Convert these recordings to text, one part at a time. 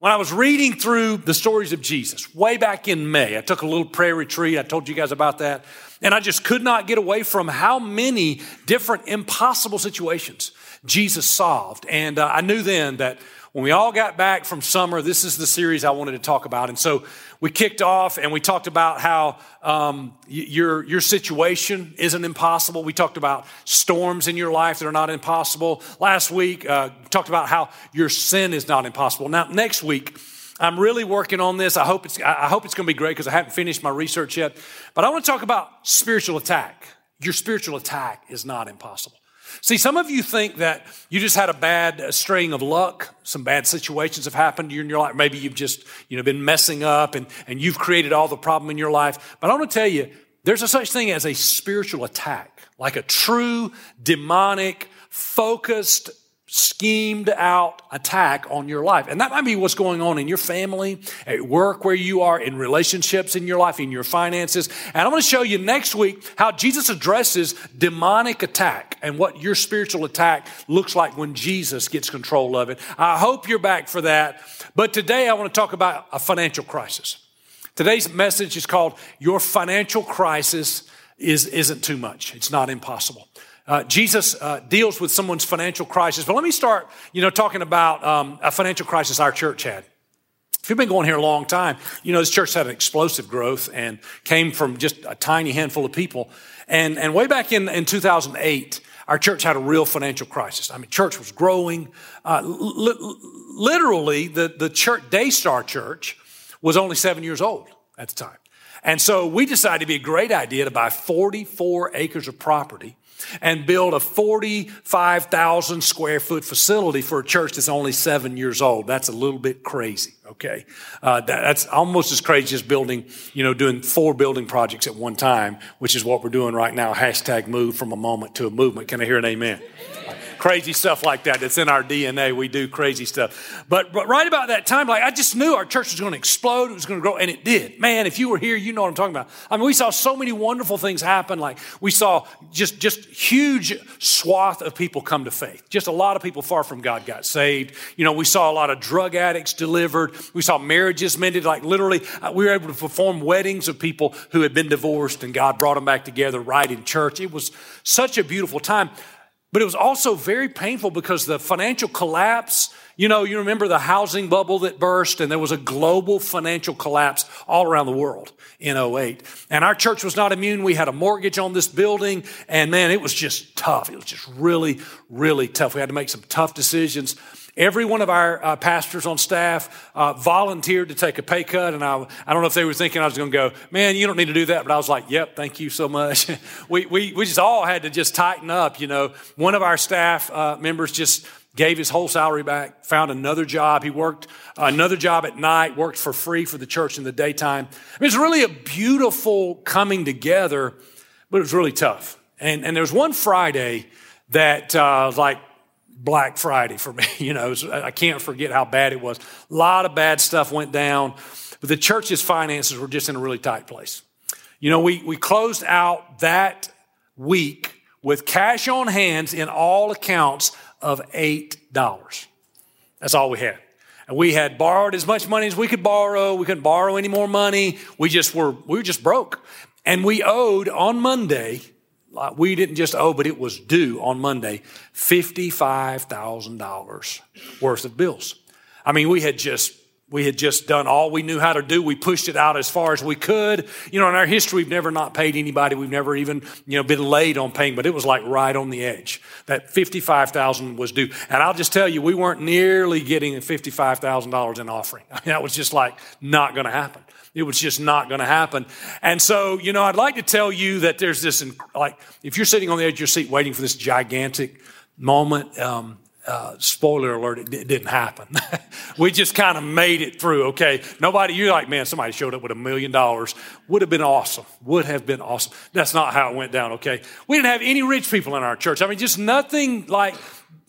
When I was reading through the stories of Jesus way back in May, I took a little prayer retreat. I told you guys about that. And I just could not get away from how many different impossible situations Jesus solved. And uh, I knew then that when we all got back from summer, this is the series I wanted to talk about. And so we kicked off and we talked about how um, your, your situation isn't impossible. We talked about storms in your life that are not impossible. Last week, uh, talked about how your sin is not impossible. Now, next week, I'm really working on this. I hope it's, I hope it's going to be great because I haven't finished my research yet. But I want to talk about spiritual attack. Your spiritual attack is not impossible. See, some of you think that you just had a bad string of luck. Some bad situations have happened to you in your life. Maybe you've just, you know, been messing up and, and you've created all the problem in your life. But I want to tell you, there's a such thing as a spiritual attack, like a true demonic, focused schemed out attack on your life. And that might be what's going on in your family, at work where you are, in relationships in your life, in your finances. And I'm going to show you next week how Jesus addresses demonic attack and what your spiritual attack looks like when Jesus gets control of it. I hope you're back for that. But today I want to talk about a financial crisis. Today's message is called Your Financial Crisis is, Isn't Too Much. It's not impossible. Uh, Jesus uh, deals with someone's financial crisis. But let me start, you know, talking about um, a financial crisis our church had. If you've been going here a long time, you know this church had an explosive growth and came from just a tiny handful of people. And, and way back in, in 2008, our church had a real financial crisis. I mean, church was growing. Uh, li- literally, the, the church, Daystar Church, was only seven years old at the time. And so we decided it'd be a great idea to buy 44 acres of property and build a 45,000 square foot facility for a church that's only seven years old. That's a little bit crazy, okay? Uh, that, that's almost as crazy as building, you know, doing four building projects at one time, which is what we're doing right now. Hashtag move from a moment to a movement. Can I hear an amen? Crazy stuff like that. It's in our DNA. We do crazy stuff. But, but right about that time, like I just knew our church was going to explode. It was going to grow. And it did. Man, if you were here, you know what I'm talking about. I mean, we saw so many wonderful things happen. Like we saw just, just huge swath of people come to faith. Just a lot of people far from God got saved. You know, we saw a lot of drug addicts delivered. We saw marriages mended. Like literally, uh, we were able to perform weddings of people who had been divorced and God brought them back together right in church. It was such a beautiful time. But it was also very painful because the financial collapse, you know, you remember the housing bubble that burst and there was a global financial collapse all around the world in 08. And our church was not immune. We had a mortgage on this building and man, it was just tough. It was just really, really tough. We had to make some tough decisions. Every one of our uh, pastors on staff uh, volunteered to take a pay cut, and I, I don't know if they were thinking I was going to go, man, you don't need to do that, but I was like, yep, thank you so much. we, we, we just all had to just tighten up, you know. One of our staff uh, members just gave his whole salary back, found another job. He worked another job at night, worked for free for the church in the daytime. I mean, it's really a beautiful coming together, but it was really tough. And, and there was one Friday that, uh, like, Black Friday for me. You know, I can't forget how bad it was. A lot of bad stuff went down, but the church's finances were just in a really tight place. You know, we, we closed out that week with cash on hands in all accounts of $8. That's all we had. And we had borrowed as much money as we could borrow. We couldn't borrow any more money. We just were, we were just broke. And we owed on Monday we didn't just owe, but it was due on Monday $55,000 worth of bills. I mean, we had just we had just done all we knew how to do. We pushed it out as far as we could. You know, in our history, we've never not paid anybody. We've never even, you know, been late on paying, but it was like right on the edge. That 55,000 was due. And I'll just tell you, we weren't nearly getting $55,000 in offering. I mean, that was just like not going to happen. It was just not going to happen. And so, you know, I'd like to tell you that there's this, like, if you're sitting on the edge of your seat waiting for this gigantic moment, um, uh, spoiler alert, it, didn't happen. we just kind of made it through, okay? Nobody, you're like, man, somebody showed up with a million dollars. Would have been awesome. Would have been awesome. That's not how it went down, okay? We didn't have any rich people in our church. I mean, just nothing like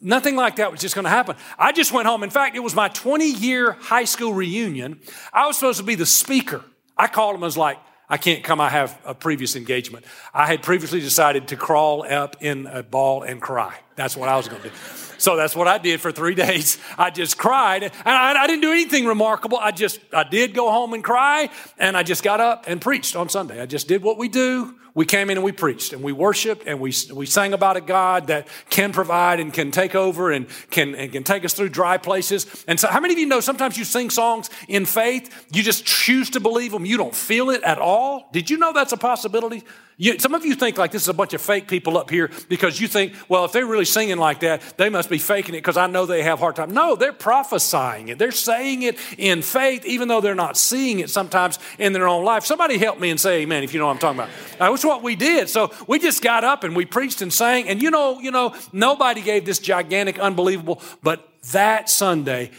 Nothing like that was just going to happen. I just went home. In fact, it was my 20 year high school reunion. I was supposed to be the speaker. I called him as like, I can't come. I have a previous engagement. I had previously decided to crawl up in a ball and cry. That's what I was going to do. So that's what I did for three days. I just cried. And I, I, didn't do anything remarkable. I just, I did go home and cry. And I just got up and preached on Sunday. I just did what we do. We came in and we preached and we worshiped and we, we sang about a God that can provide and can take over and can, and can take us through dry places. And so, how many of you know sometimes you sing songs in faith, you just choose to believe them, you don't feel it at all? Did you know that's a possibility? You, some of you think like this is a bunch of fake people up here because you think, well, if they're really singing like that, they must be faking it because I know they have hard time. No, they're prophesying it. They're saying it in faith, even though they're not seeing it sometimes in their own life. Somebody help me and say amen if you know what I'm talking about. That was what we did. So we just got up and we preached and sang. And you know, you know, nobody gave this gigantic, unbelievable, but that Sunday,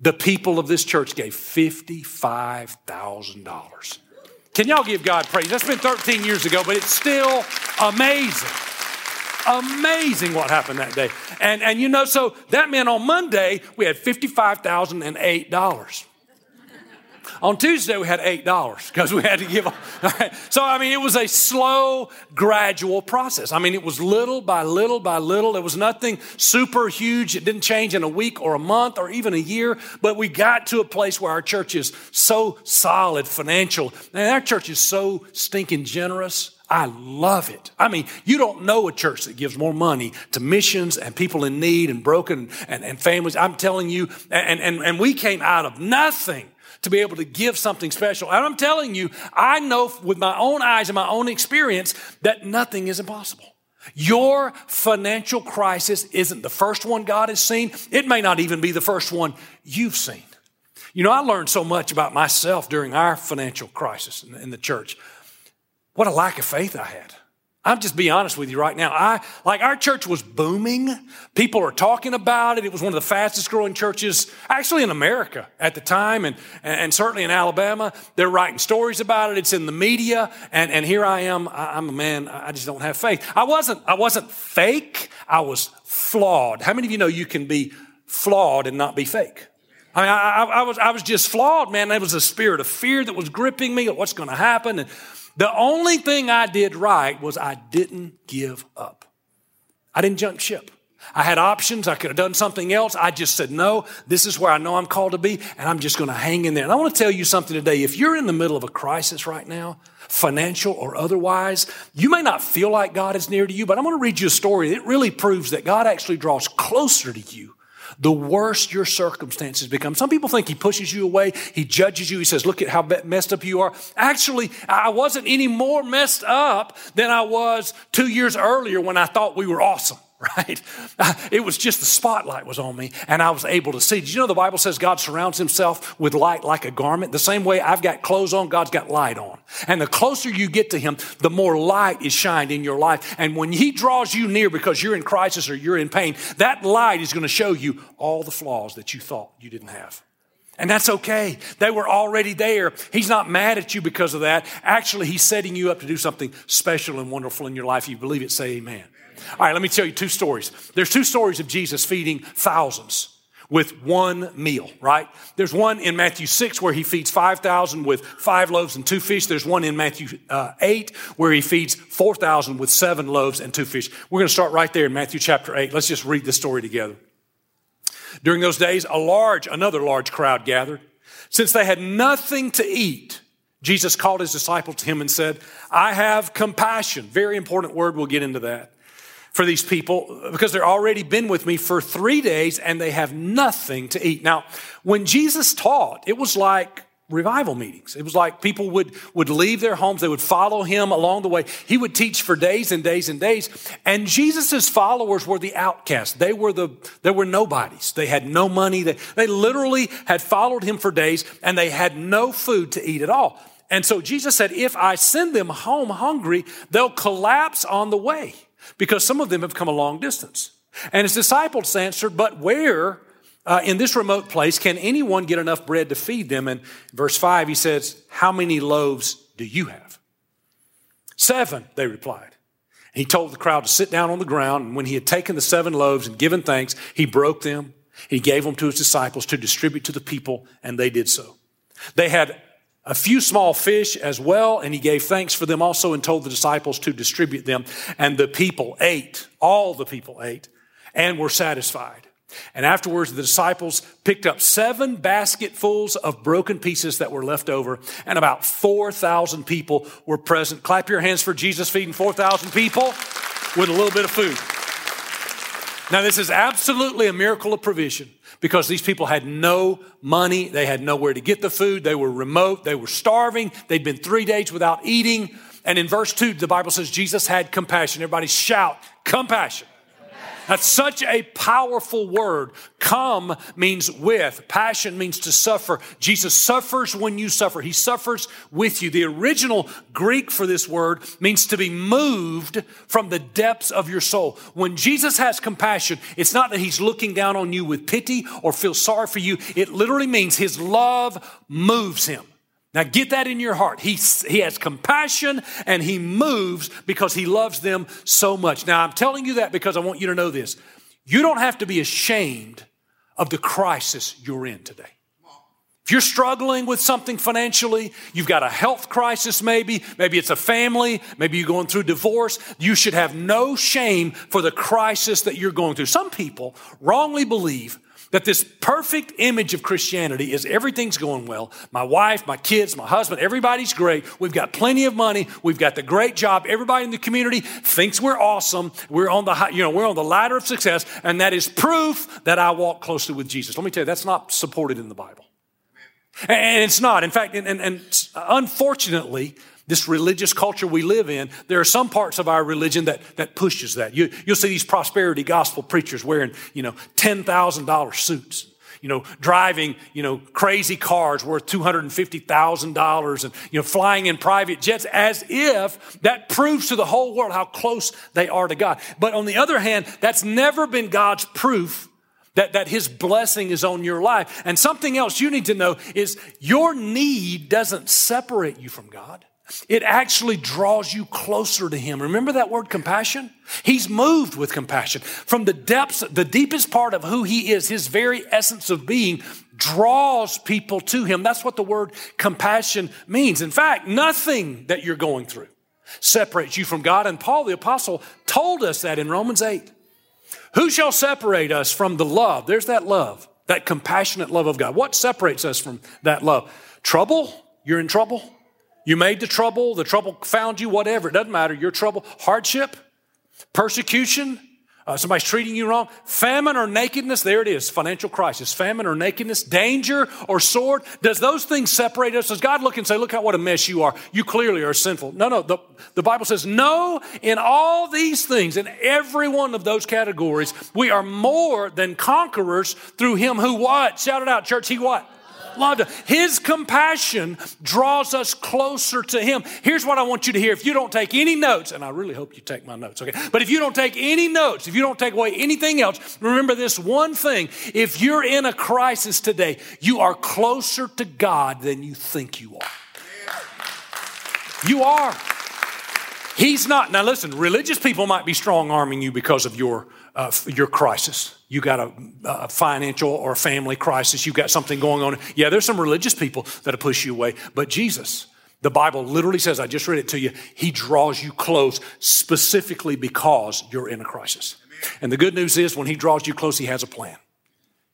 the people of this church gave $55,000. Can y'all give God praise? That's been 13 years ago, but it's still amazing. Amazing what happened that day. And, and you know, so that meant on Monday we had $55,008. On Tuesday, we had $8 because we had to give. so, I mean, it was a slow, gradual process. I mean, it was little by little by little. There was nothing super huge. It didn't change in a week or a month or even a year. But we got to a place where our church is so solid financial. And our church is so stinking generous. I love it. I mean, you don't know a church that gives more money to missions and people in need and broken and, and families. I'm telling you, and, and, and we came out of nothing to be able to give something special. And I'm telling you, I know with my own eyes and my own experience that nothing is impossible. Your financial crisis isn't the first one God has seen. It may not even be the first one you've seen. You know, I learned so much about myself during our financial crisis in the church. What a lack of faith I had. I'm just be honest with you right now. I like our church was booming. People are talking about it. It was one of the fastest growing churches actually in America at the time and, and certainly in Alabama. They're writing stories about it. It's in the media. And, and here I am. I'm a man. I just don't have faith. I wasn't, I wasn't fake. I was flawed. How many of you know you can be flawed and not be fake? I mean, I, I, I was, I was just flawed, man. There was a spirit of fear that was gripping me. What's going to happen? And the only thing I did right was I didn't give up. I didn't jump ship. I had options. I could have done something else. I just said, no, this is where I know I'm called to be, and I'm just going to hang in there. And I want to tell you something today. If you're in the middle of a crisis right now, financial or otherwise, you may not feel like God is near to you, but I'm going to read you a story. It really proves that God actually draws closer to you the worse your circumstances become. Some people think he pushes you away, he judges you, he says, Look at how messed up you are. Actually, I wasn't any more messed up than I was two years earlier when I thought we were awesome. right? It was just the spotlight was on me and I was able to see. Did you know the Bible says God surrounds himself with light like a garment? The same way I've got clothes on, God's got light on. And the closer you get to him, the more light is shined in your life. And when he draws you near because you're in crisis or you're in pain, that light is going to show you all the flaws that you thought you didn't have. And that's okay. They were already there. He's not mad at you because of that. Actually, he's setting you up to do something special and wonderful in your life. If you believe it, say amen. All right, let me tell you two stories. There's two stories of Jesus feeding thousands with one meal, right? There's one in Matthew 6 where he feeds 5,000 with five loaves and two fish. There's one in Matthew uh, 8 where he feeds 4,000 with seven loaves and two fish. We're going to start right there in Matthew chapter 8. Let's just read the story together. During those days, a large, another large crowd gathered. Since they had nothing to eat, Jesus called his disciples to him and said, I have compassion. Very important word. We'll get into that for these people because they're already been with me for three days and they have nothing to eat. Now, when Jesus taught, it was like revival meetings. It was like people would, would leave their homes. They would follow him along the way. He would teach for days and days and days. And Jesus's followers were the outcasts. They were the, they were nobodies. They had no money. They, they literally had followed him for days and they had no food to eat at all. And so Jesus said, if I send them home hungry, they'll collapse on the way because some of them have come a long distance. And his disciples answered, But where uh, in this remote place can anyone get enough bread to feed them? And verse 5, he says, How many loaves do you have? Seven, they replied. he told the crowd to sit down on the ground. And when he had taken the seven loaves and given thanks, he broke them. He gave them to his disciples to distribute to the people, and they did so. They had a few small fish as well, and he gave thanks for them also and told the disciples to distribute them. And the people ate, all the people ate, and were satisfied. And afterwards, the disciples picked up seven basketfuls of broken pieces that were left over, and about 4,000 people were present. Clap your hands for Jesus feeding 4,000 people with a little bit of food. Now, this is absolutely a miracle of provision because these people had no money. They had nowhere to get the food. They were remote. They were starving. They'd been three days without eating. And in verse 2, the Bible says Jesus had compassion. Everybody shout, compassion. That's such a powerful word. Come means with. Passion means to suffer. Jesus suffers when you suffer. He suffers with you. The original Greek for this word means to be moved from the depths of your soul. When Jesus has compassion, it's not that he's looking down on you with pity or feel sorry for you. It literally means his love moves him. Now get that in your heart. He, he has compassion and he moves because he loves them so much. Now I'm telling you that because I want you to know this. You don't have to be ashamed of the crisis you're in today. If you're struggling with something financially, you've got a health crisis maybe, maybe it's a family, maybe you're going through divorce, you should have no shame for the crisis that you're going through. Some people wrongly believe that this perfect image of Christianity is everything's going well. My wife, my kids, my husband, everybody's great. We've got plenty of money. We've got the great job. Everybody in the community thinks we're awesome. We're on the, you know, we're on the ladder of success. And that is proof that I walk closely with Jesus. Let me tell you, that's not supported in the Bible. And it's not. In fact, and, and, and unfortunately, this religious culture we live in, there are some parts of our religion that, that pushes that. You, you'll see these prosperity gospel preachers wearing, you know, $10,000 suits, you know, driving, you know, crazy cars worth $250,000 and, you know, flying in private jets as if that proves to the whole world how close they are to God. But on the other hand, that's never been God's proof that, that his blessing is on your life. And something else you need to know is your need doesn't separate you from God. It actually draws you closer to Him. Remember that word compassion? He's moved with compassion. From the depths, the deepest part of who He is, His very essence of being, draws people to Him. That's what the word compassion means. In fact, nothing that you're going through separates you from God. And Paul the Apostle told us that in Romans 8. Who shall separate us from the love? There's that love, that compassionate love of God. What separates us from that love? Trouble? You're in trouble? You made the trouble, the trouble found you, whatever. It doesn't matter. Your trouble, hardship, persecution, uh, somebody's treating you wrong, famine or nakedness, there it is, financial crisis, famine or nakedness, danger or sword. Does those things separate us? Does God look and say, look at what a mess you are? You clearly are sinful. No, no, the, the Bible says, no, in all these things, in every one of those categories, we are more than conquerors through him who what? Shout it out, church, he what? Loved us. His compassion draws us closer to Him. Here's what I want you to hear. If you don't take any notes, and I really hope you take my notes, okay? But if you don't take any notes, if you don't take away anything else, remember this one thing. If you're in a crisis today, you are closer to God than you think you are. You are. He's not. Now listen, religious people might be strong arming you because of your uh, your crisis. You got a, a, financial or a family crisis. you've got something going on. Yeah, there's some religious people that'll push you away, but Jesus, the Bible literally says, I just read it to you, He draws you close specifically because you're in a crisis. And the good news is when He draws you close, He has a plan.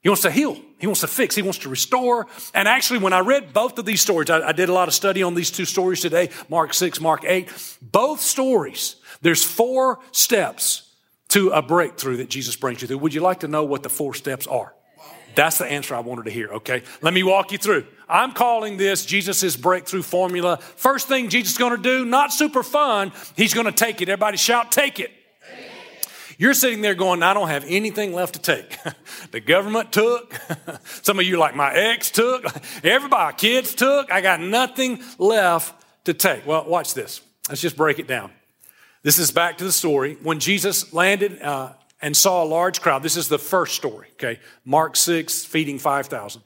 He wants to heal. He wants to fix. He wants to restore. And actually, when I read both of these stories, I, I, did a lot of study on these two stories today Mark 6, Mark 8. Both stories, there's four steps to a breakthrough that Jesus brings you through. Would you like to know what the four steps are? That's the answer I wanted to hear, okay? Let me walk you through. I'm calling this Jesus' breakthrough formula. First thing Jesus is gonna do, not super fun, he's gonna take it. Everybody shout, take it. You're sitting there going, I don't have anything left to take. the government took. Some of you, like my ex, took. Everybody, kids took. I got nothing left to take. Well, watch this. Let's just break it down. This is back to the story. When Jesus landed uh, and saw a large crowd, this is the first story, okay? Mark 6, feeding 5,000.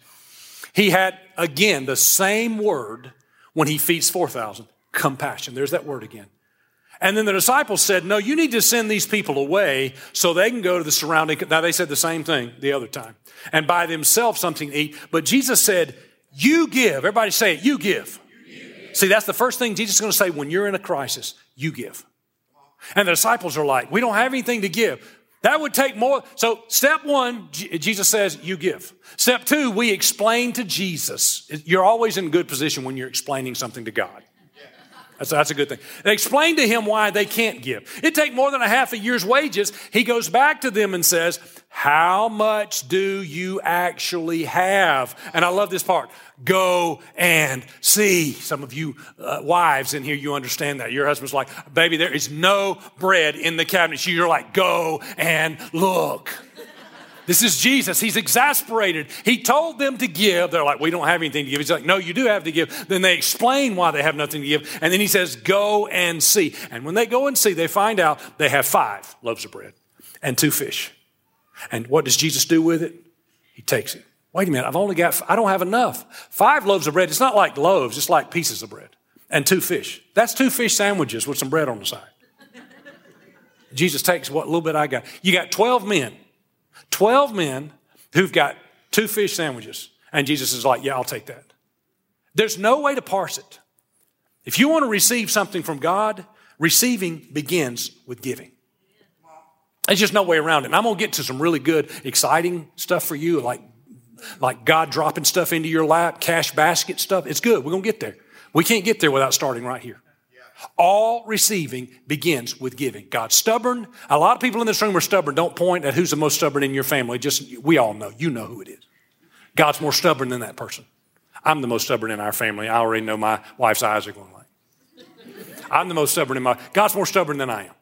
He had, again, the same word when he feeds 4,000 compassion. There's that word again. And then the disciples said, No, you need to send these people away so they can go to the surrounding. Now, they said the same thing the other time and buy themselves something to eat. But Jesus said, You give. Everybody say it, you give. You give. See, that's the first thing Jesus is going to say when you're in a crisis. You give. And the disciples are like, We don't have anything to give. That would take more. So, step one, Jesus says, you give. Step two, we explain to Jesus. You're always in good position when you're explaining something to God. That's, that's a good thing. They explain to him why they can't give. It take more than a half a year's wages. He goes back to them and says, how much do you actually have? And I love this part. Go and see. Some of you uh, wives in here, you understand that. Your husband's like, baby, there is no bread in the cabinet. You're like, go and look. This is Jesus. He's exasperated. He told them to give. They're like, we don't have anything to give. He's like, no, you do have to give. Then they explain why they have nothing to give. And then he says, go and see. And when they go and see, they find out they have five loaves of bread and two fish. And what does Jesus do with it? He takes it. Wait a minute, I've only got, I don't have enough. Five loaves of bread, it's not like loaves, it's like pieces of bread. And two fish. That's two fish sandwiches with some bread on the side. Jesus takes what little bit I got. You got 12 men 12 men who've got two fish sandwiches. And Jesus is like, Yeah, I'll take that. There's no way to parse it. If you want to receive something from God, receiving begins with giving. There's just no way around it. And I'm going to get to some really good, exciting stuff for you, like, like God dropping stuff into your lap, cash basket stuff. It's good. We're going to get there. We can't get there without starting right here. All receiving begins with giving. God's stubborn. A lot of people in this room are stubborn. Don't point at who's the most stubborn in your family. Just, we all know. You know who it is. God's more stubborn than that person. I'm the most stubborn in our family. I already know my wife's eyes are going like. I'm the most stubborn in my, God's more stubborn than I am.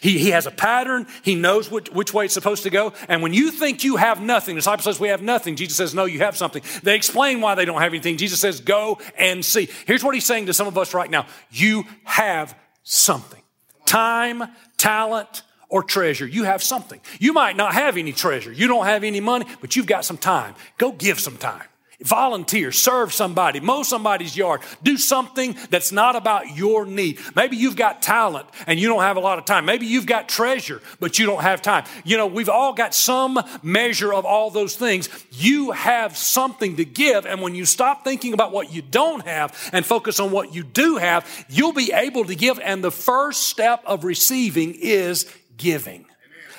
He, he has a pattern. He knows which, which way it's supposed to go. And when you think you have nothing, the disciple says, We have nothing. Jesus says, No, you have something. They explain why they don't have anything. Jesus says, Go and see. Here's what he's saying to some of us right now You have something time, talent, or treasure. You have something. You might not have any treasure. You don't have any money, but you've got some time. Go give some time. Volunteer, serve somebody, mow somebody's yard, do something that's not about your need. Maybe you've got talent and you don't have a lot of time. Maybe you've got treasure, but you don't have time. You know, we've all got some measure of all those things. You have something to give, and when you stop thinking about what you don't have and focus on what you do have, you'll be able to give. And the first step of receiving is giving.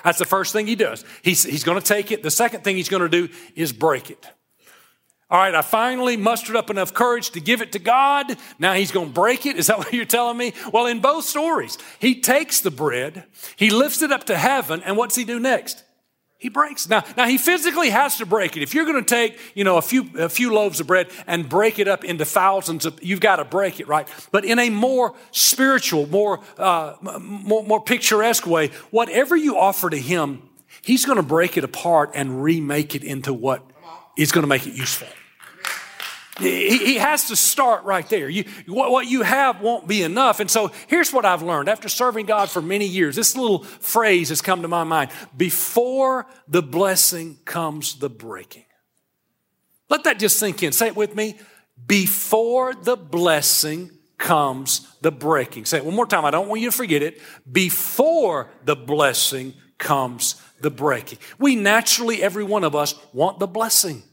That's the first thing he does. He's, he's going to take it. The second thing he's going to do is break it. All right, I finally mustered up enough courage to give it to God. Now he's going to break it. Is that what you're telling me? Well, in both stories, he takes the bread, he lifts it up to heaven, and what's he do next? He breaks. Now, now he physically has to break it. If you're going to take, you know, a few, a few loaves of bread and break it up into thousands of, you've got to break it, right? But in a more spiritual, more, uh, more, more picturesque way, whatever you offer to him, he's going to break it apart and remake it into what is going to make it useful. He, has to start right there. You, what you have won't be enough. And so here's what I've learned after serving God for many years. This little phrase has come to my mind. Before the blessing comes the breaking. Let that just sink in. Say it with me. Before the blessing comes the breaking. Say it one more time. I don't want you to forget it. Before the blessing comes the breaking. We naturally, every one of us, want the blessing.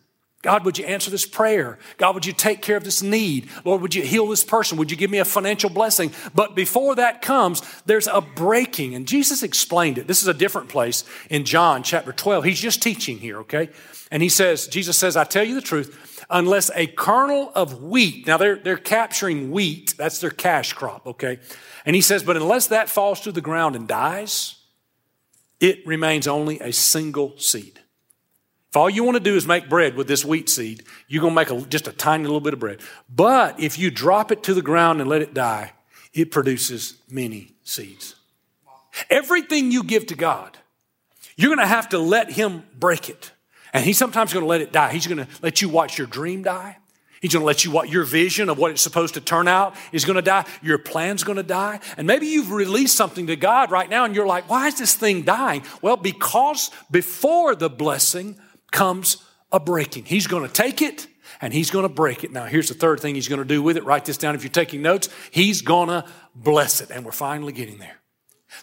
God, would you answer this prayer? God, would you take care of this need? Lord, would you heal this person? Would you give me a financial blessing? But before that comes, there's a breaking. And Jesus explained it. This is a different place in John chapter 12. He's just teaching here, okay? And he says, Jesus says, I tell you the truth, unless a kernel of wheat, now they're, they're capturing wheat, that's their cash crop, okay? And he says, but unless that falls to the ground and dies, it remains only a single seed. If all you want to do is make bread with this wheat seed, you're going to make a, just a tiny little bit of bread. But if you drop it to the ground and let it die, it produces many seeds. Everything you give to God, you're going to have to let Him break it. And He's sometimes going to let it die. He's going to let you watch your dream die. He's going to let you what your vision of what it's supposed to turn out is going to die. Your plan's going to die. And maybe you've released something to God right now and you're like, why is this thing dying? Well, because before the blessing comes a breaking. He's going to take it and he's going to break it. Now, here's the third thing he's going to do with it. Write this down if you're taking notes. He's going to bless it. And we're finally getting there.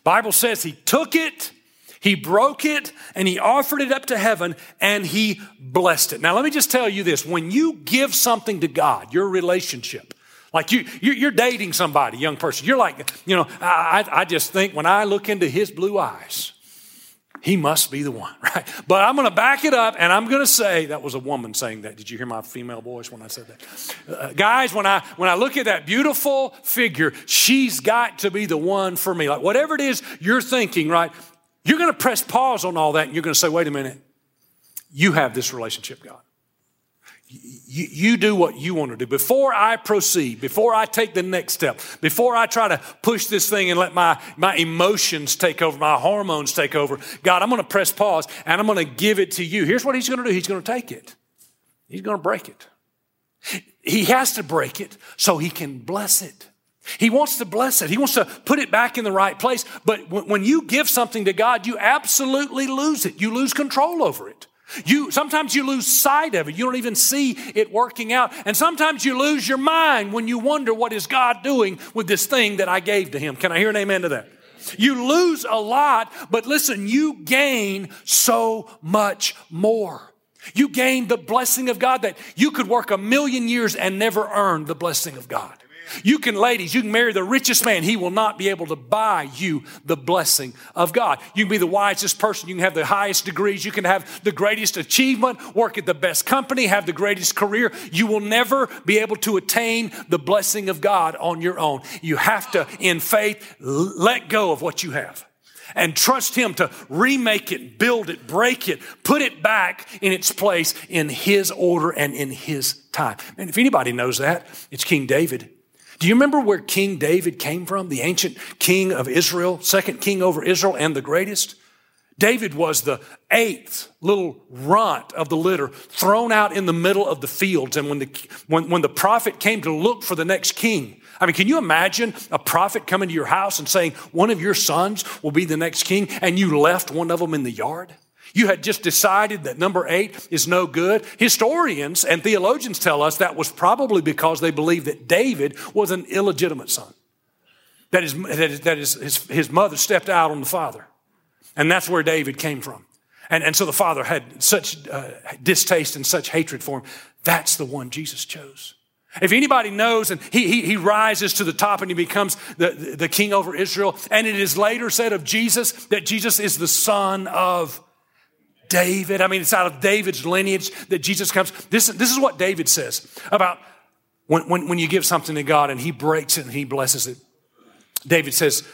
Bible says he took it he broke it and he offered it up to heaven and he blessed it. Now, let me just tell you this. When you give something to God, your relationship, like you, you're dating somebody, young person, you're like, you know, I, I just think when I look into his blue eyes, he must be the one, right? But I'm going to back it up and I'm going to say that was a woman saying that. Did you hear my female voice when I said that? Uh, guys, when I when I look at that beautiful figure, she's got to be the one for me. Like whatever it is you're thinking, right? You're going to press pause on all that and you're going to say, "Wait a minute. You have this relationship, God you, you, do what you want to do. Before I proceed, before I take the next step, before I try to push this thing and let my, my emotions take over, my hormones take over, God, I'm going to press pause and I'm going to give it to you. Here's what He's going to do He's going to take it, He's going to break it. He has to break it so He can bless it. He wants to bless it. He wants to put it back in the right place. But when you give something to God, you absolutely lose it. You lose control over it. You, sometimes you lose sight of it. You don't even see it working out. And sometimes you lose your mind when you wonder what is God doing with this thing that I gave to him. Can I hear an amen to that? You lose a lot, but listen, you gain so much more. You gain the blessing of God that you could work a million years and never earn the blessing of God. You can, ladies, you can marry the richest man. He will not be able to buy you the blessing of God. You can be the wisest person. You can have the highest degrees. You can have the greatest achievement, work at the best company, have the greatest career. You will never be able to attain the blessing of God on your own. You have to, in faith, let go of what you have and trust Him to remake it, build it, break it, put it back in its place in His order and in His time. And if anybody knows that, it's King David. Do you remember where King David came from? The ancient king of Israel, second king over Israel, and the greatest? David was the eighth little runt of the litter thrown out in the middle of the fields. And when the, when, when the prophet came to look for the next king, I mean, can you imagine a prophet coming to your house and saying, one of your sons will be the next king, and you left one of them in the yard? You had just decided that number eight is no good. Historians and theologians tell us that was probably because they believed that David was an illegitimate son. That, is, that, is, that is, his, his mother stepped out on the father. And that's where David came from. And, and so the father had such uh, distaste and such hatred for him. That's the one Jesus chose. If anybody knows, and he, he, he rises to the top and he becomes the, the king over Israel, and it is later said of Jesus that Jesus is the son of David. I mean, it's out of David's lineage that Jesus comes. This, this is what David says about when, when, when you give something to God and he breaks it and he blesses it. David says,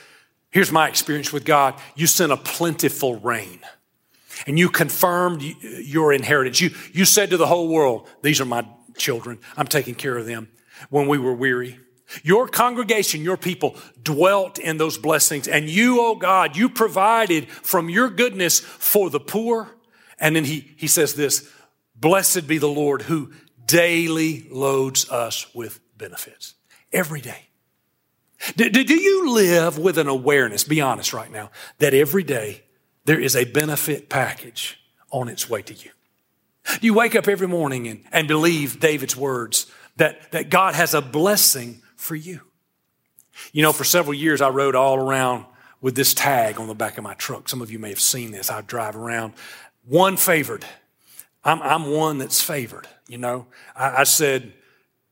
Here's my experience with God. You sent a plentiful rain and you confirmed your inheritance. You, you said to the whole world, These are my children. I'm taking care of them when we were weary. Your congregation, your people dwelt in those blessings. And you, oh God, you provided from your goodness for the poor and then he, he says this Blessed be the Lord who daily loads us with benefits. Every day. Do, do you live with an awareness, be honest right now, that every day there is a benefit package on its way to you? Do you wake up every morning and, and believe David's words that, that God has a blessing for you? You know, for several years I rode all around with this tag on the back of my truck. Some of you may have seen this. I drive around one favored. I'm, I'm one that's favored, you know. I, I said,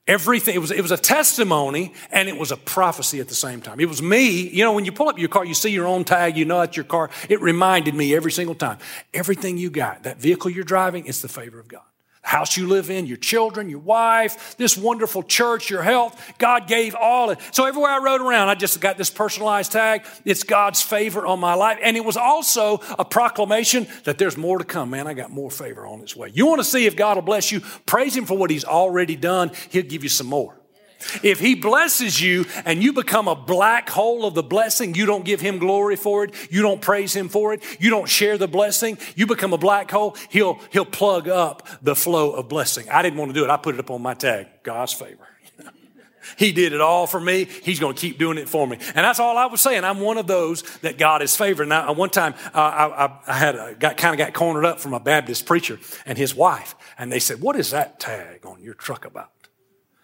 everything it was it was a testimony and it was a prophecy at the same time it was me you know when you pull up your car you see your own tag you know it's your car it reminded me every single time everything you got that vehicle you're driving it's the favor of god house you live in, your children, your wife, this wonderful church, your health. God gave all it. So everywhere I rode around, I just got this personalized tag. It's God's favor on my life. And it was also a proclamation that there's more to come, man. I got more favor on its way. You want to see if God will bless you? Praise Him for what He's already done. He'll give you some more. If he blesses you and you become a black hole of the blessing, you don't give him glory for it, you don't praise him for it, you don't share the blessing, you become a black hole, he'll, he'll plug up the flow of blessing. I didn't want to do it. I put it up on my tag, God's favor. He did it all for me. He's going to keep doing it for me. And that's all I was saying. I'm one of those that God is favoring. Now, one time uh, I, I, had a, got kind of got cornered up from a Baptist preacher and his wife, and they said, "What is that tag on your truck about?"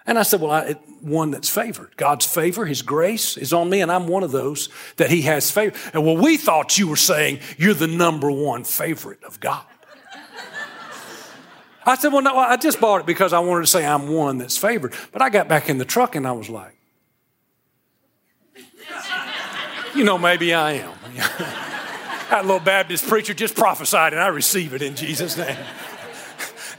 And I said, Well, I, one that's favored. God's favor, His grace is on me, and I'm one of those that He has favor. And well, we thought you were saying you're the number one favorite of God. I said, Well, no, I just bought it because I wanted to say I'm one that's favored. But I got back in the truck and I was like, You know, maybe I am. that little Baptist preacher just prophesied, and I receive it in Jesus' name.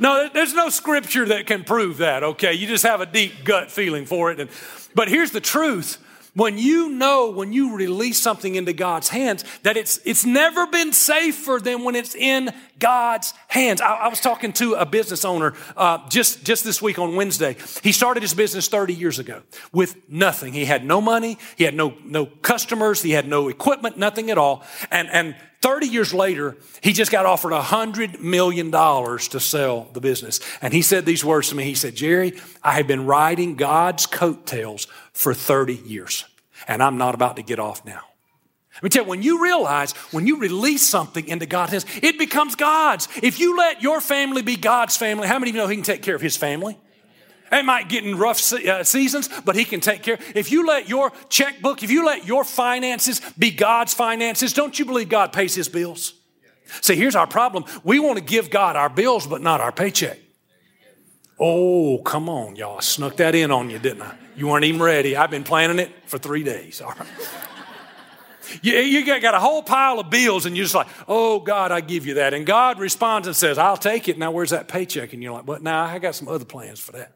No, there's no scripture that can prove that, okay? You just have a deep gut feeling for it. And, but here's the truth when you know, when you release something into God's hands, that it's, it's never been safer than when it's in God's hands. I, I was talking to a business owner uh, just, just this week on Wednesday. He started his business 30 years ago with nothing. He had no money, he had no, no customers, he had no equipment, nothing at all. And, and 30 years later, he just got offered a $100 million to sell the business. And he said these words to me. He said, Jerry, I have been riding God's coattails for 30 years, and I'm not about to get off now. Let me tell you, when you realize, when you release something into God's hands, it becomes God's. If you let your family be God's family, how many of you know He can take care of His family? They might get in rough uh, seasons, but He can take care. If you let your checkbook, if you let your finances be God's finances, don't you believe God pays His bills? See, here's our problem. We want to give God our bills, but not our paycheck. Oh, come on, y'all. I snuck that in on you, didn't I? You weren't even ready. I've been planning it for three days. All right. You, you got a whole pile of bills, and you're just like, oh, God, I give you that. And God responds and says, I'll take it. Now, where's that paycheck? And you're like, but now nah, I got some other plans for that.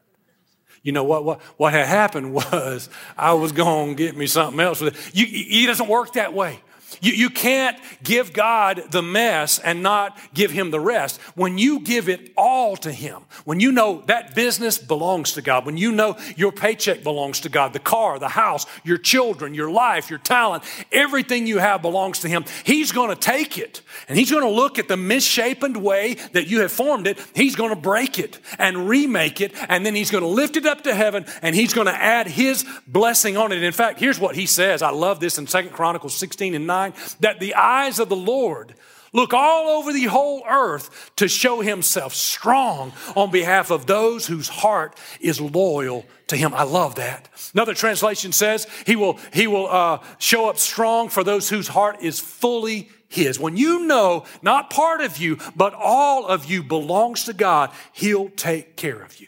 You know what? What, what had happened was I was going to get me something else. With it. You, he doesn't work that way. You, you can't give God the mess and not give Him the rest. When you give it all to Him, when you know that business belongs to God, when you know your paycheck belongs to God, the car, the house, your children, your life, your talent, everything you have belongs to Him, He's going to take it and He's going to look at the misshapen way that you have formed it. He's going to break it and remake it, and then He's going to lift it up to heaven and He's going to add His blessing on it. In fact, here's what He says. I love this in Second Chronicles 16 and 9 that the eyes of the Lord look all over the whole earth to show himself strong on behalf of those whose heart is loyal to him. I love that. Another translation says he will, he will uh, show up strong for those whose heart is fully his. When you know not part of you, but all of you belongs to God, he'll take care of you.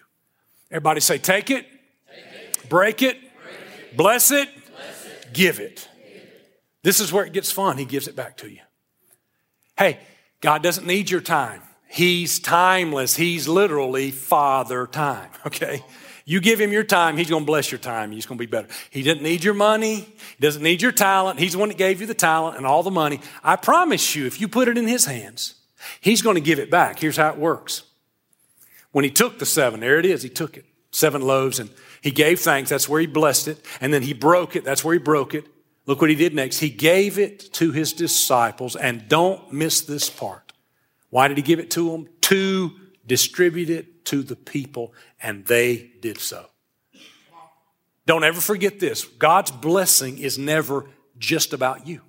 Everybody say, take it, take it. break it, bless it, bless it. give it. This is where it gets fun. He gives it back to you. Hey, God doesn't need your time. He's timeless. He's literally Father Time, okay? You give him your time, he's going to bless your time. He's going to be better. He doesn't need your money. He doesn't need your talent. He's the one that gave you the talent and all the money. I promise you, if you put it in his hands, he's going to give it back. Here's how it works. When he took the seven, there it is, he took it, seven loaves, and he gave thanks. That's where he blessed it. And then he broke it. That's where he broke it. Look what he did next. He gave it to his disciples, and don't miss this part. Why did he give it to them? To distribute it to the people, and they did so. Don't ever forget this God's blessing is never just about you,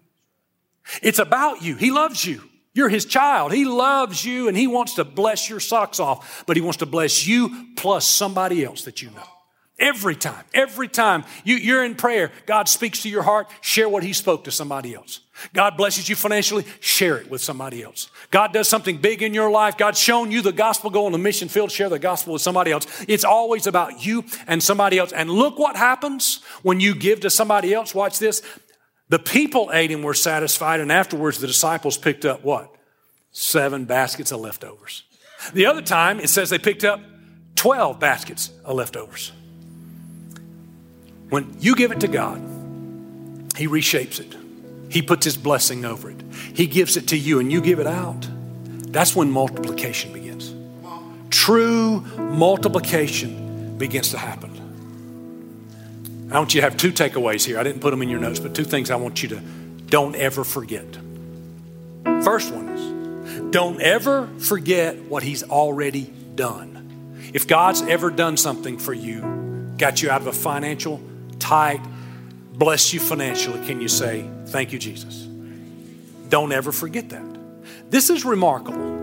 it's about you. He loves you. You're his child. He loves you and he wants to bless your socks off, but he wants to bless you plus somebody else that you know. Every time, every time you, are in prayer, God speaks to your heart, share what He spoke to somebody else. God blesses you financially, share it with somebody else. God does something big in your life, God's shown you the gospel, go on the mission field, share the gospel with somebody else. It's always about you and somebody else. And look what happens when you give to somebody else. Watch this. The people ate and were satisfied, and afterwards the disciples picked up what? Seven baskets of leftovers. The other time, it says they picked up 12 baskets of leftovers. When you give it to God, He reshapes it. He puts His blessing over it. He gives it to you and you give it out. That's when multiplication begins. True multiplication begins to happen. I want you to have two takeaways here. I didn't put them in your notes, but two things I want you to don't ever forget. First one is don't ever forget what He's already done. If God's ever done something for you, got you out of a financial tight, bless you financially, can you say, Thank you, Jesus? Don't ever forget that. This is remarkable.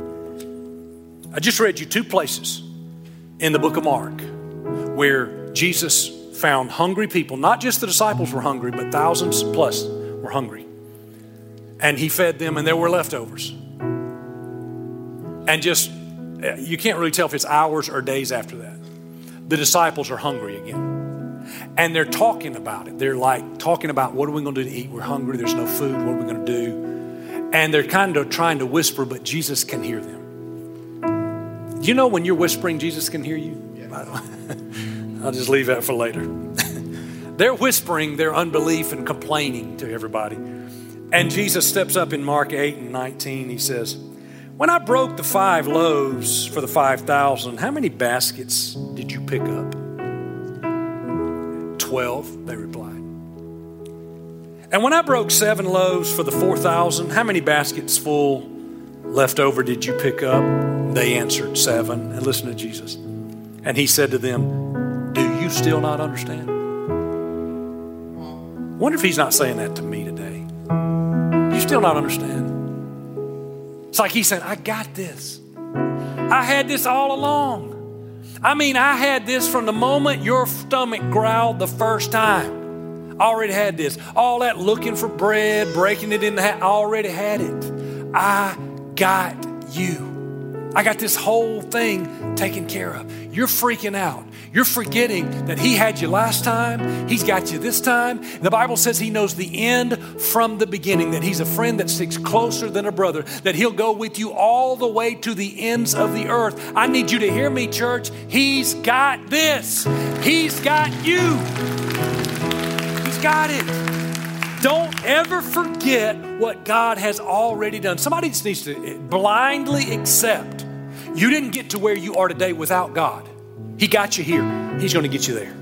I just read you two places in the book of Mark where Jesus found hungry people. Not just the disciples were hungry, but thousands plus were hungry. And he fed them, and there were leftovers. And just, eh, you can't really tell if it's hours or days after that. The disciples are hungry again. And they're talking about it. They're like talking about what are we going to do to eat? We're hungry. There's no food. What are we going to do? and they're kind of trying to whisper, but Jesus can hear them. You know when you're whispering, Jesus can hear you? I'll just leave that for later. they're whispering their unbelief and complaining to everybody. And Jesus steps up in Mark 8 and 19. He says, When I broke the five loaves for the 5,000, how many baskets did you pick up? Twelve, they replied. And when I broke seven loaves for the 4,000, how many baskets full left over did you pick up? They answered, Seven. And listen to Jesus. And he said to them, Do you still not understand? Wonder if he's not saying that to me today. You still not understand? It's like he's saying, I got this. I had this all along. I mean, I had this from the moment your stomach growled the first time already had this. All that looking for bread, breaking it in the hat, already had it. I got you. I got this whole thing taken care of. You're freaking out. You're forgetting that He had you last time, He's got you this time. The Bible says He knows the end from the beginning, that He's a friend that sticks closer than a brother, that He'll go with you all the way to the ends of the earth. I need you to hear me, church. He's got this, He's got you He's got it. Don't ever forget what God has already done. Somebody just needs to blindly accept you didn't get to where you are today without God. He got you here, He's going to get you there.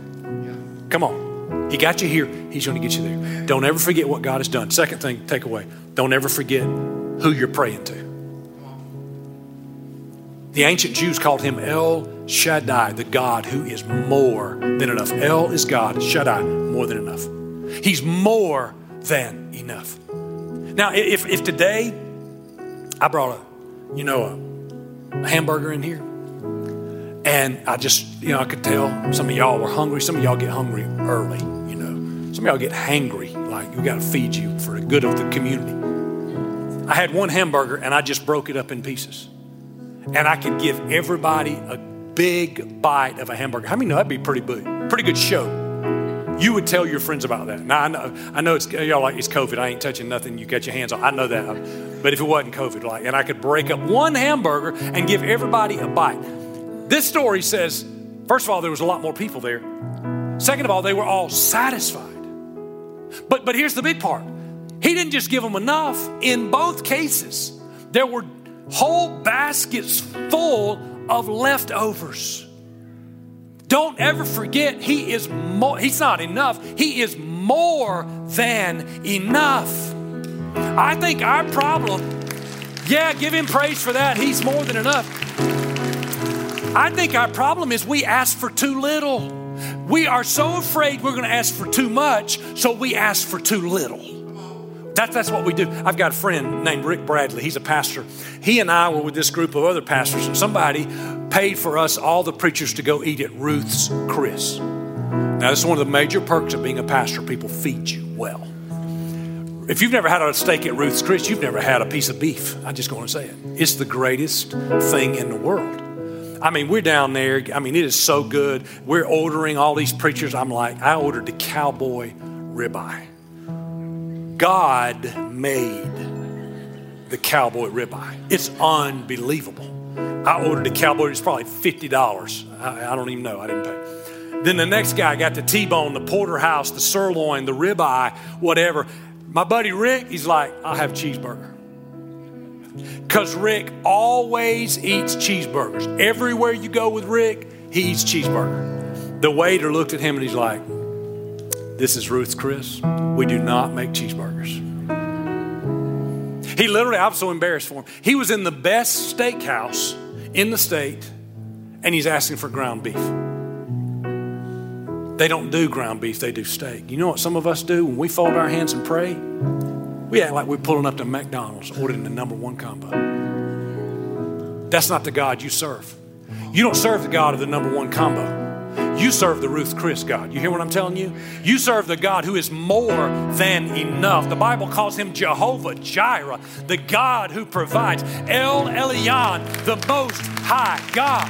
Come on. He got you here, He's going to get you there. Don't ever forget what God has done. Second thing, take away. Don't ever forget who you're praying to. The ancient Jews called him El Shaddai, the God who is more than enough. El is God, Shaddai, more than enough. He's more than enough. Now, if, if today I brought a, you know, a, a hamburger in here, and I just, you know, I could tell some of y'all were hungry. Some of y'all get hungry early, you know. Some of y'all get hangry, like we got to feed you for the good of the community. I had one hamburger and I just broke it up in pieces. And I could give everybody a big bite of a hamburger. How many know that'd be pretty good? Pretty good show you would tell your friends about that. Now I know, I know it's y'all like it's COVID. I ain't touching nothing you got your hands on. I know that. But if it wasn't COVID, like, and I could break up one hamburger and give everybody a bite. This story says, first of all, there was a lot more people there. Second of all, they were all satisfied. But but here's the big part. He didn't just give them enough. In both cases, there were whole baskets full of leftovers. Don't ever forget, He is more, He's not enough, He is more than enough. I think our problem, yeah, give Him praise for that. He's more than enough. I think our problem is we ask for too little. We are so afraid we're going to ask for too much, so we ask for too little. That, that's what we do. I've got a friend named Rick Bradley. He's a pastor. He and I were with this group of other pastors, and somebody paid for us, all the preachers, to go eat at Ruth's Chris. Now, this is one of the major perks of being a pastor. People feed you well. If you've never had a steak at Ruth's Chris, you've never had a piece of beef. I'm just going to say it. It's the greatest thing in the world. I mean, we're down there. I mean, it is so good. We're ordering all these preachers. I'm like, I ordered the cowboy ribeye. God made the cowboy ribeye. It's unbelievable. I ordered a cowboy, it's probably $50. I, I don't even know, I didn't pay. Then the next guy got the T bone, the porterhouse, the sirloin, the ribeye, whatever. My buddy Rick, he's like, I'll have cheeseburger. Because Rick always eats cheeseburgers. Everywhere you go with Rick, he eats cheeseburger. The waiter looked at him and he's like, this is Ruth's Chris. We do not make cheeseburgers. He literally, I'm so embarrassed for him. He was in the best steakhouse in the state and he's asking for ground beef. They don't do ground beef, they do steak. You know what some of us do when we fold our hands and pray? We act like we're pulling up to McDonald's ordering the number one combo. That's not the God you serve. You don't serve the God of the number one combo. You serve the Ruth Chris God. You hear what I'm telling you? You serve the God who is more than enough. The Bible calls him Jehovah Jireh, the God who provides. El Elyon, the most high God.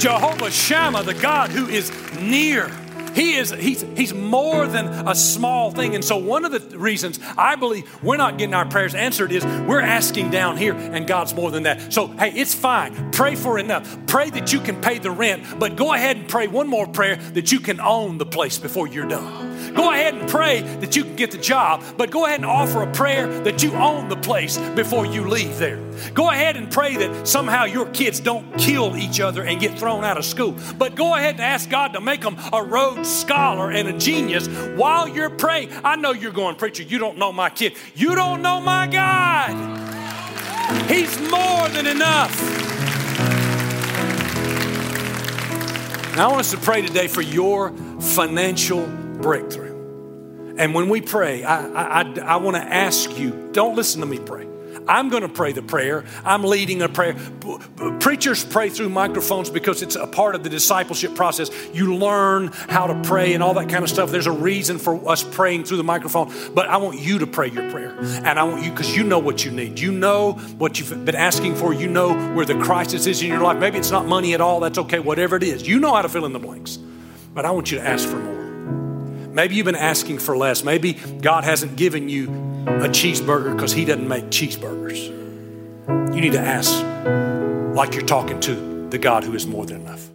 Jehovah Shammah, the God who is near. He is he's he's more than a small thing. And so one of the reasons I believe we're not getting our prayers answered is we're asking down here and God's more than that. So hey, it's fine. Pray for enough. Pray that you can pay the rent, but go ahead and pray one more prayer that you can own the place before you're done. Go ahead and pray that you can get the job, but go ahead and offer a prayer that you own the place before you leave there. Go ahead and pray that somehow your kids don't kill each other and get thrown out of school. But go ahead and ask God to make them a Rhodes Scholar and a genius while you're praying. I know you're going, Preacher, you don't know my kid. You don't know my God. He's more than enough. Now, I want us to pray today for your financial breakthrough. And when we pray, I, I, I want to ask you don't listen to me pray. I'm going to pray the prayer. I'm leading a prayer. Preachers pray through microphones because it's a part of the discipleship process. You learn how to pray and all that kind of stuff. There's a reason for us praying through the microphone, but I want you to pray your prayer. And I want you, because you know what you need. You know what you've been asking for. You know where the crisis is in your life. Maybe it's not money at all. That's okay. Whatever it is, you know how to fill in the blanks. But I want you to ask for more. Maybe you've been asking for less. Maybe God hasn't given you a cheeseburger because He doesn't make cheeseburgers. You need to ask like you're talking to the God who is more than enough.